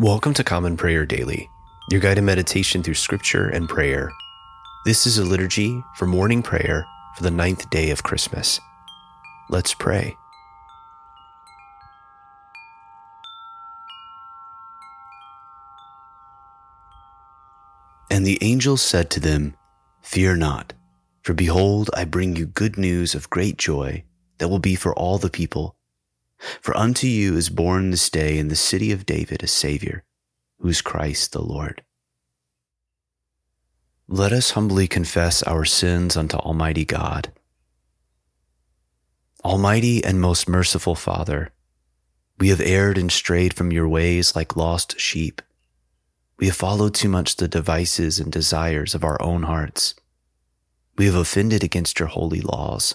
Welcome to Common Prayer Daily, your guided meditation through scripture and prayer. This is a liturgy for morning prayer for the ninth day of Christmas. Let's pray. And the angel said to them, Fear not, for behold, I bring you good news of great joy that will be for all the people. For unto you is born this day in the city of David a Savior, who is Christ the Lord. Let us humbly confess our sins unto Almighty God. Almighty and most merciful Father, we have erred and strayed from your ways like lost sheep. We have followed too much the devices and desires of our own hearts. We have offended against your holy laws.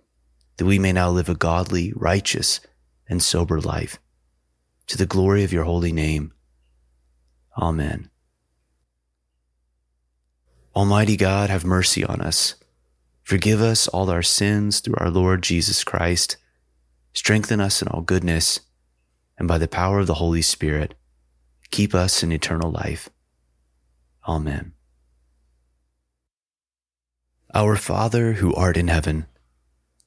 that we may now live a godly, righteous, and sober life, to the glory of your holy name. Amen. Almighty God, have mercy on us. Forgive us all our sins through our Lord Jesus Christ. Strengthen us in all goodness, and by the power of the Holy Spirit, keep us in eternal life. Amen. Our Father who art in heaven,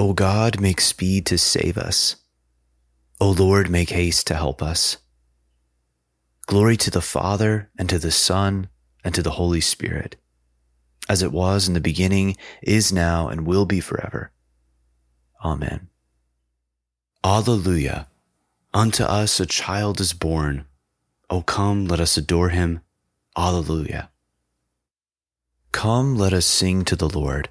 O God, make speed to save us. O Lord, make haste to help us. Glory to the Father, and to the Son, and to the Holy Spirit, as it was in the beginning, is now, and will be forever. Amen. Alleluia. Unto us a child is born. O come, let us adore him. Alleluia. Come, let us sing to the Lord.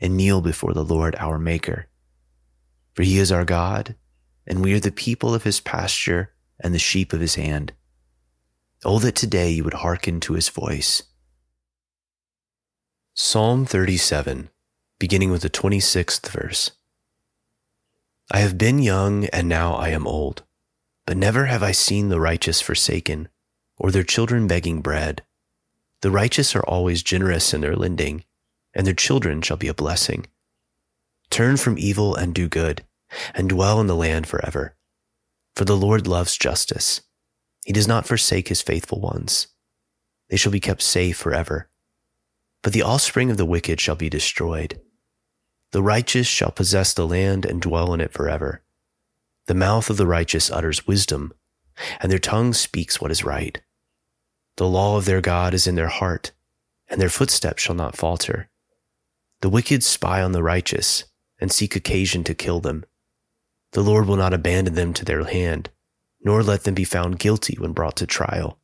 and kneel before the Lord our Maker. For he is our God, and we are the people of his pasture and the sheep of his hand. Oh, that today you would hearken to his voice. Psalm 37, beginning with the 26th verse. I have been young, and now I am old, but never have I seen the righteous forsaken, or their children begging bread. The righteous are always generous in their lending and their children shall be a blessing. Turn from evil and do good, and dwell in the land forever. For the Lord loves justice. He does not forsake his faithful ones. They shall be kept safe forever. But the offspring of the wicked shall be destroyed. The righteous shall possess the land and dwell in it forever. The mouth of the righteous utters wisdom, and their tongue speaks what is right. The law of their God is in their heart, and their footsteps shall not falter. The wicked spy on the righteous and seek occasion to kill them. The Lord will not abandon them to their hand, nor let them be found guilty when brought to trial.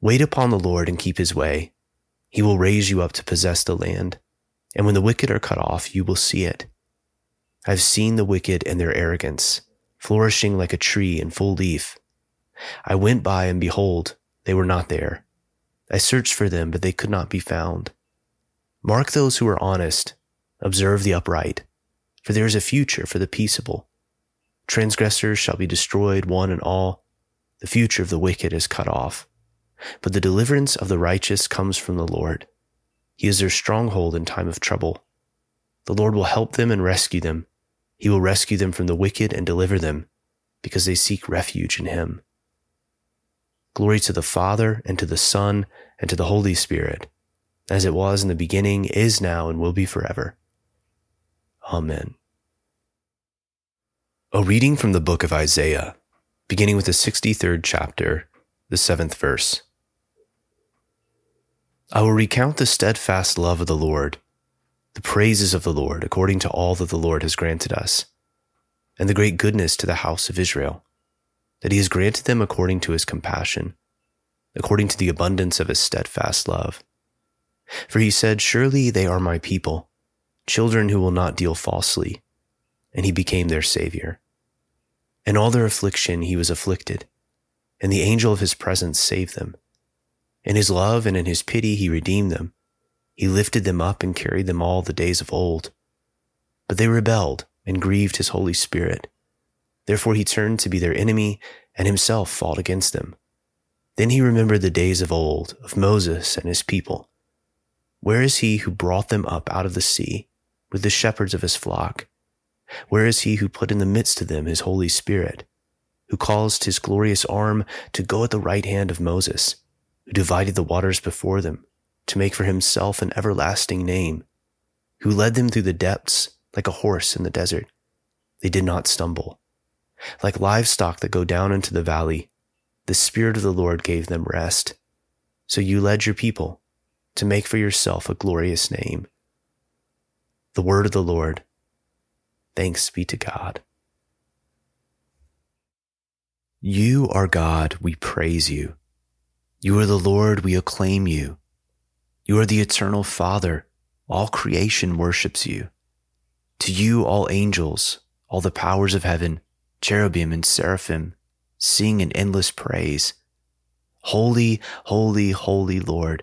Wait upon the Lord and keep his way. He will raise you up to possess the land, and when the wicked are cut off, you will see it. I've seen the wicked and their arrogance, flourishing like a tree in full leaf. I went by and behold, they were not there. I searched for them, but they could not be found. Mark those who are honest, observe the upright, for there is a future for the peaceable. Transgressors shall be destroyed one and all, The future of the wicked is cut off. But the deliverance of the righteous comes from the Lord. He is their stronghold in time of trouble. The Lord will help them and rescue them. He will rescue them from the wicked and deliver them, because they seek refuge in him. Glory to the Father, and to the Son, and to the Holy Spirit, as it was in the beginning, is now, and will be forever. Amen. A reading from the book of Isaiah, beginning with the 63rd chapter, the seventh verse. I will recount the steadfast love of the Lord, the praises of the Lord according to all that the Lord has granted us, and the great goodness to the house of Israel, that he has granted them according to his compassion, according to the abundance of his steadfast love. For he said, Surely they are my people, children who will not deal falsely, and he became their Savior. In all their affliction he was afflicted, and the angel of his presence saved them. In his love and in his pity, he redeemed them. He lifted them up and carried them all the days of old. But they rebelled and grieved his Holy Spirit. Therefore he turned to be their enemy and himself fought against them. Then he remembered the days of old, of Moses and his people. Where is he who brought them up out of the sea with the shepherds of his flock? Where is he who put in the midst of them his Holy Spirit, who caused his glorious arm to go at the right hand of Moses? who divided the waters before them to make for himself an everlasting name, who led them through the depths like a horse in the desert. They did not stumble. Like livestock that go down into the valley, the Spirit of the Lord gave them rest. So you led your people to make for yourself a glorious name. The word of the Lord. Thanks be to God. You are God, we praise you. You are the Lord, we acclaim you. You are the eternal Father, all creation worships you. To you, all angels, all the powers of heaven, cherubim and seraphim, sing in endless praise. Holy, holy, holy Lord,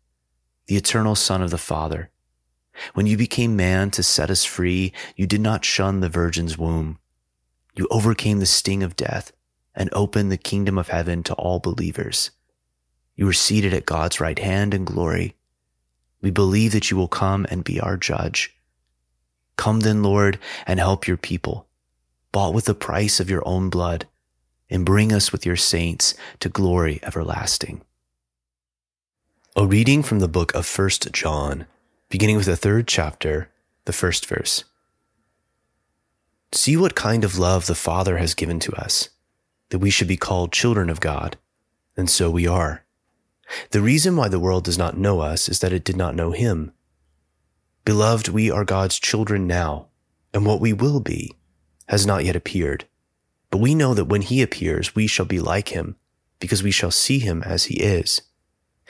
the eternal Son of the Father. When you became man to set us free, you did not shun the Virgin's womb. You overcame the sting of death and opened the kingdom of heaven to all believers. You are seated at God's right hand in glory. We believe that you will come and be our judge. Come then, Lord, and help your people, bought with the price of your own blood, and bring us with your saints to glory everlasting. A reading from the book of First John, beginning with the third chapter, the first verse. See what kind of love the Father has given to us that we should be called children of God, and so we are. The reason why the world does not know us is that it did not know him. Beloved, we are God's children now, and what we will be has not yet appeared. But we know that when he appears, we shall be like him, because we shall see him as he is.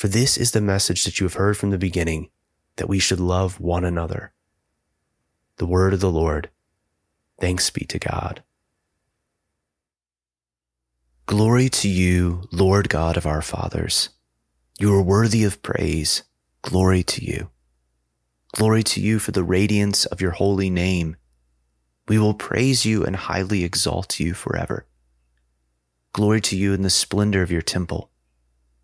For this is the message that you have heard from the beginning, that we should love one another. The word of the Lord. Thanks be to God. Glory to you, Lord God of our fathers. You are worthy of praise. Glory to you. Glory to you for the radiance of your holy name. We will praise you and highly exalt you forever. Glory to you in the splendor of your temple.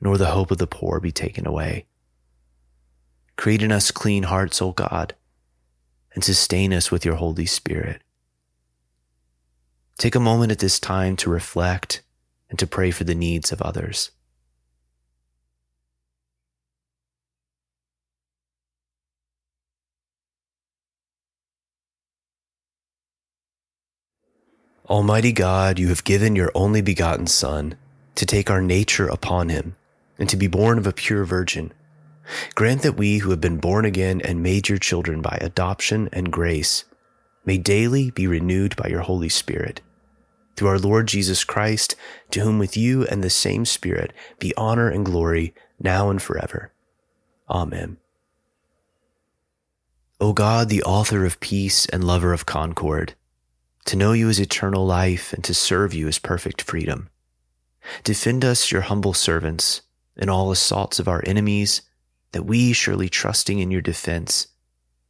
nor the hope of the poor be taken away. Create in us clean hearts, O God, and sustain us with your Holy Spirit. Take a moment at this time to reflect and to pray for the needs of others. Almighty God, you have given your only begotten Son to take our nature upon him and to be born of a pure virgin. Grant that we who have been born again and made your children by adoption and grace may daily be renewed by your Holy Spirit through our Lord Jesus Christ, to whom with you and the same Spirit be honor and glory now and forever. Amen. O God, the author of peace and lover of concord, to know you is eternal life and to serve you is perfect freedom. Defend us, your humble servants, in all assaults of our enemies, that we, surely trusting in your defense,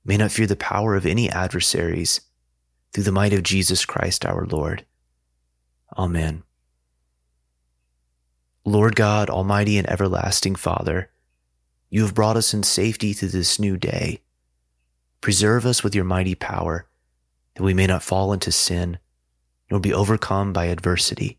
may not fear the power of any adversaries, through the might of Jesus Christ our Lord. Amen. Lord God, Almighty and everlasting Father, you have brought us in safety to this new day. Preserve us with your mighty power, that we may not fall into sin, nor be overcome by adversity.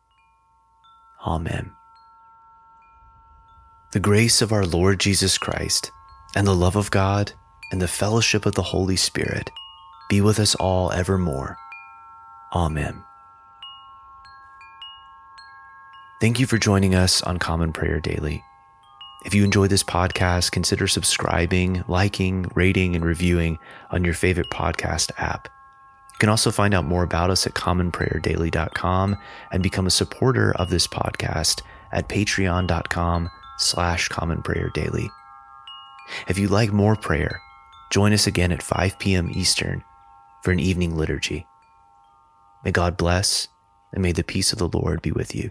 Amen. The grace of our Lord Jesus Christ and the love of God and the fellowship of the Holy Spirit be with us all evermore. Amen. Thank you for joining us on Common Prayer Daily. If you enjoy this podcast, consider subscribing, liking, rating, and reviewing on your favorite podcast app. You can also find out more about us at commonprayerdaily.com and become a supporter of this podcast at patreon.com slash commonprayerdaily. If you like more prayer, join us again at 5 p.m. Eastern for an evening liturgy. May God bless and may the peace of the Lord be with you.